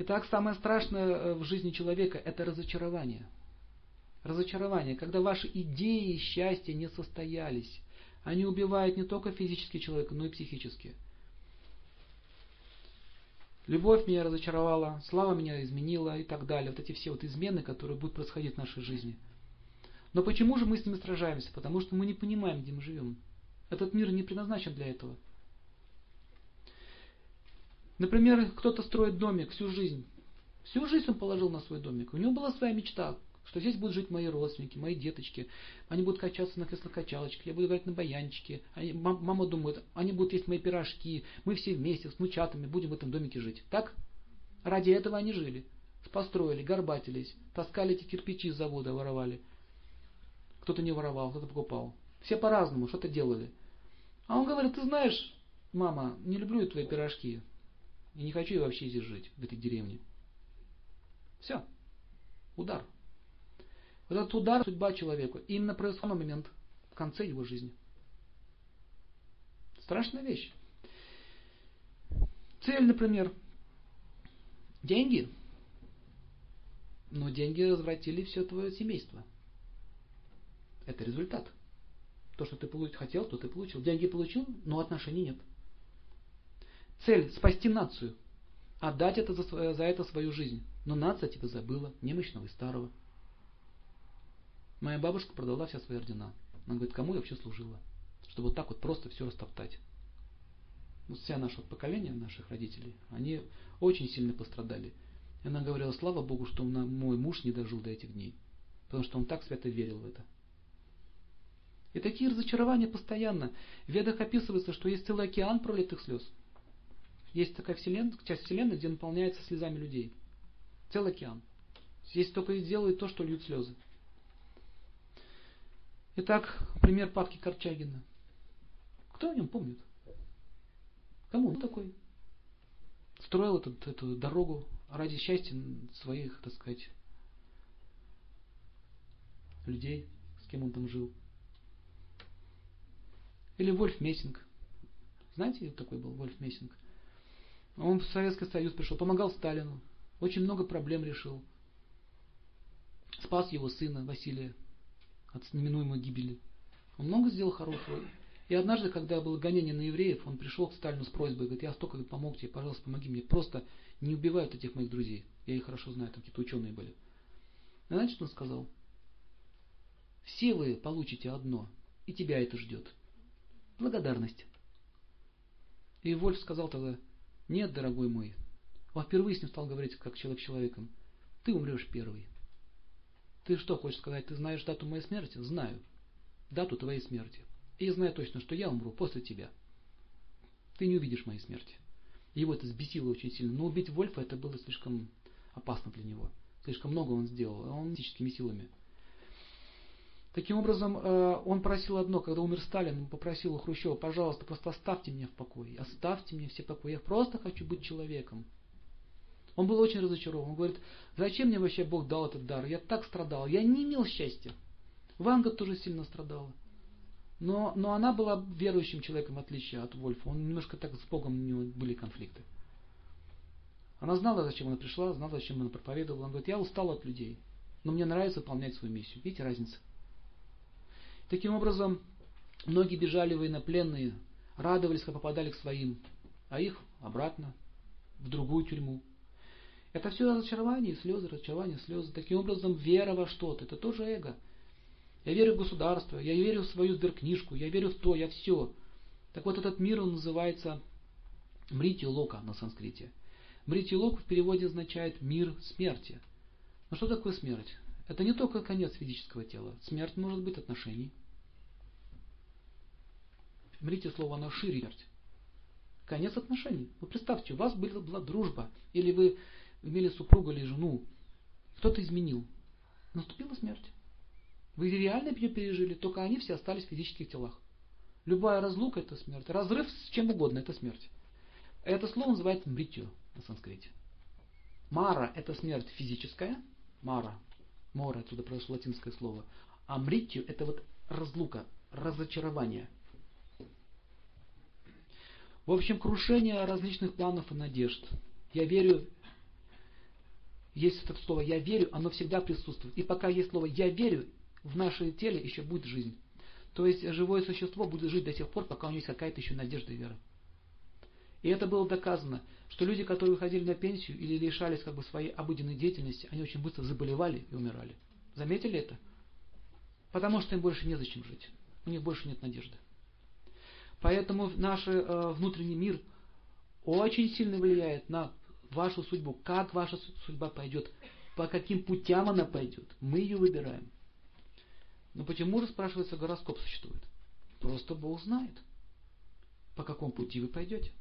Итак, самое страшное э, в жизни человека – это разочарование. Разочарование, когда ваши идеи счастья не состоялись. Они убивают не только физически человека, но и психически. Любовь меня разочаровала, слава меня изменила и так далее. Вот эти все вот измены, которые будут происходить в нашей жизни. Но почему же мы с ними сражаемся? Потому что мы не понимаем, где мы живем. Этот мир не предназначен для этого. Например, кто-то строит домик всю жизнь. Всю жизнь он положил на свой домик. У него была своя мечта, что здесь будут жить мои родственники, мои деточки. Они будут качаться на кресло-качалочках, я буду играть на баянчике. Они, мама думает, они будут есть мои пирожки. Мы все вместе с внучатами будем в этом домике жить. Так? Ради этого они жили. Построили, горбатились, таскали эти кирпичи с завода, воровали. Кто-то не воровал, кто-то покупал. Все по-разному что-то делали. А он говорит, ты знаешь, мама, не люблю твои пирожки. И не хочу я вообще здесь жить, в этой деревне. Все. Удар. Вот этот удар судьба человеку именно происходит в момент, в конце его жизни. Страшная вещь. Цель, например, деньги. Но деньги развратили все твое семейство. Это результат. То, что ты хотел, то ты получил. Деньги получил, но отношений нет. Цель – спасти нацию. Отдать это за, за это свою жизнь. Но нация тебя забыла, немощного и старого. Моя бабушка продала все свои ордена. Она говорит, кому я вообще служила? Чтобы вот так вот просто все растоптать. Вот вся наше поколение наших родителей, они очень сильно пострадали. И она говорила, слава Богу, что мой муж не дожил до этих дней. Потому что он так свято верил в это. И такие разочарования постоянно. В ведах описывается, что есть целый океан пролитых слез. Есть такая вселенная, часть вселенной, где наполняется слезами людей. Целый океан. Здесь только и делают то, что льют слезы. Итак, пример Павки Корчагина. Кто о нем помнит? Кому он такой? Строил этот, эту дорогу ради счастья своих, так сказать, людей, с кем он там жил. Или Вольф Мессинг. Знаете, такой был Вольф Мессинг? Он в Советский Союз пришел, помогал Сталину, очень много проблем решил. Спас его сына Василия от неминуемой гибели. Он много сделал хорошего. И однажды, когда было гонение на евреев, он пришел к Сталину с просьбой, говорит, я столько помог тебе, пожалуйста, помоги мне. Просто не убивают этих моих друзей. Я их хорошо знаю, там какие-то ученые были. И знаете, что он сказал? Все вы получите одно, и тебя это ждет. Благодарность. И Вольф сказал тогда, нет, дорогой мой. Он впервые с ним стал говорить, как человек с человеком. Ты умрешь первый. Ты что хочешь сказать? Ты знаешь дату моей смерти? Знаю. Дату твоей смерти. И я знаю точно, что я умру после тебя. Ты не увидишь моей смерти. Его это сбесило очень сильно. Но убить Вольфа это было слишком опасно для него. Слишком много он сделал. Он физическими силами. Таким образом, э, он просил одно, когда умер Сталин, он попросил у Хрущева, пожалуйста, просто оставьте меня в покое, оставьте меня все в я просто хочу быть человеком. Он был очень разочарован. Он говорит, зачем мне вообще Бог дал этот дар? Я так страдал, я не имел счастья. Ванга тоже сильно страдала. Но, но она была верующим человеком, в отличие от Вольфа. Он немножко так с Богом у него были конфликты. Она знала, зачем она пришла, знала, зачем она проповедовала. Она говорит, я устал от людей, но мне нравится выполнять свою миссию. Видите разницу? Таким образом, многие бежали военнопленные, радовались, когда попадали к своим, а их обратно, в другую тюрьму. Это все разочарование, слезы, разочарование, слезы. Таким образом, вера во что-то, это тоже эго. Я верю в государство, я верю в свою сберкнижку, я верю в то, я все. Так вот, этот мир он называется Мрити Лока на санскрите. Мрити Лок в переводе означает мир смерти. Но что такое смерть? Это не только конец физического тела. Смерть может быть отношений. Смотрите слово, шире смерть. Конец отношений. Вы представьте, у вас была, была дружба, или вы имели супругу или жену, кто-то изменил. Наступила смерть. Вы реально ее пережили, только они все остались в физических телах. Любая разлука это смерть. Разрыв с чем угодно это смерть. Это слово называется мритью на санскрите. Мара это смерть физическая. Мара Мора, отсюда произошло латинское слово. А мритью это вот разлука, разочарование. В общем, крушение различных планов и надежд. Я верю, есть это слово «я верю», оно всегда присутствует. И пока есть слово «я верю», в нашем теле еще будет жизнь. То есть живое существо будет жить до тех пор, пока у него есть какая-то еще надежда и вера. И это было доказано, что люди, которые выходили на пенсию или лишались как бы своей обыденной деятельности, они очень быстро заболевали и умирали. Заметили это? Потому что им больше незачем жить. У них больше нет надежды. Поэтому наш э, внутренний мир очень сильно влияет на вашу судьбу. Как ваша судьба пойдет, по каким путям она пойдет, мы ее выбираем. Но почему же, спрашивается, гороскоп существует? Просто Бог знает, по какому пути вы пойдете.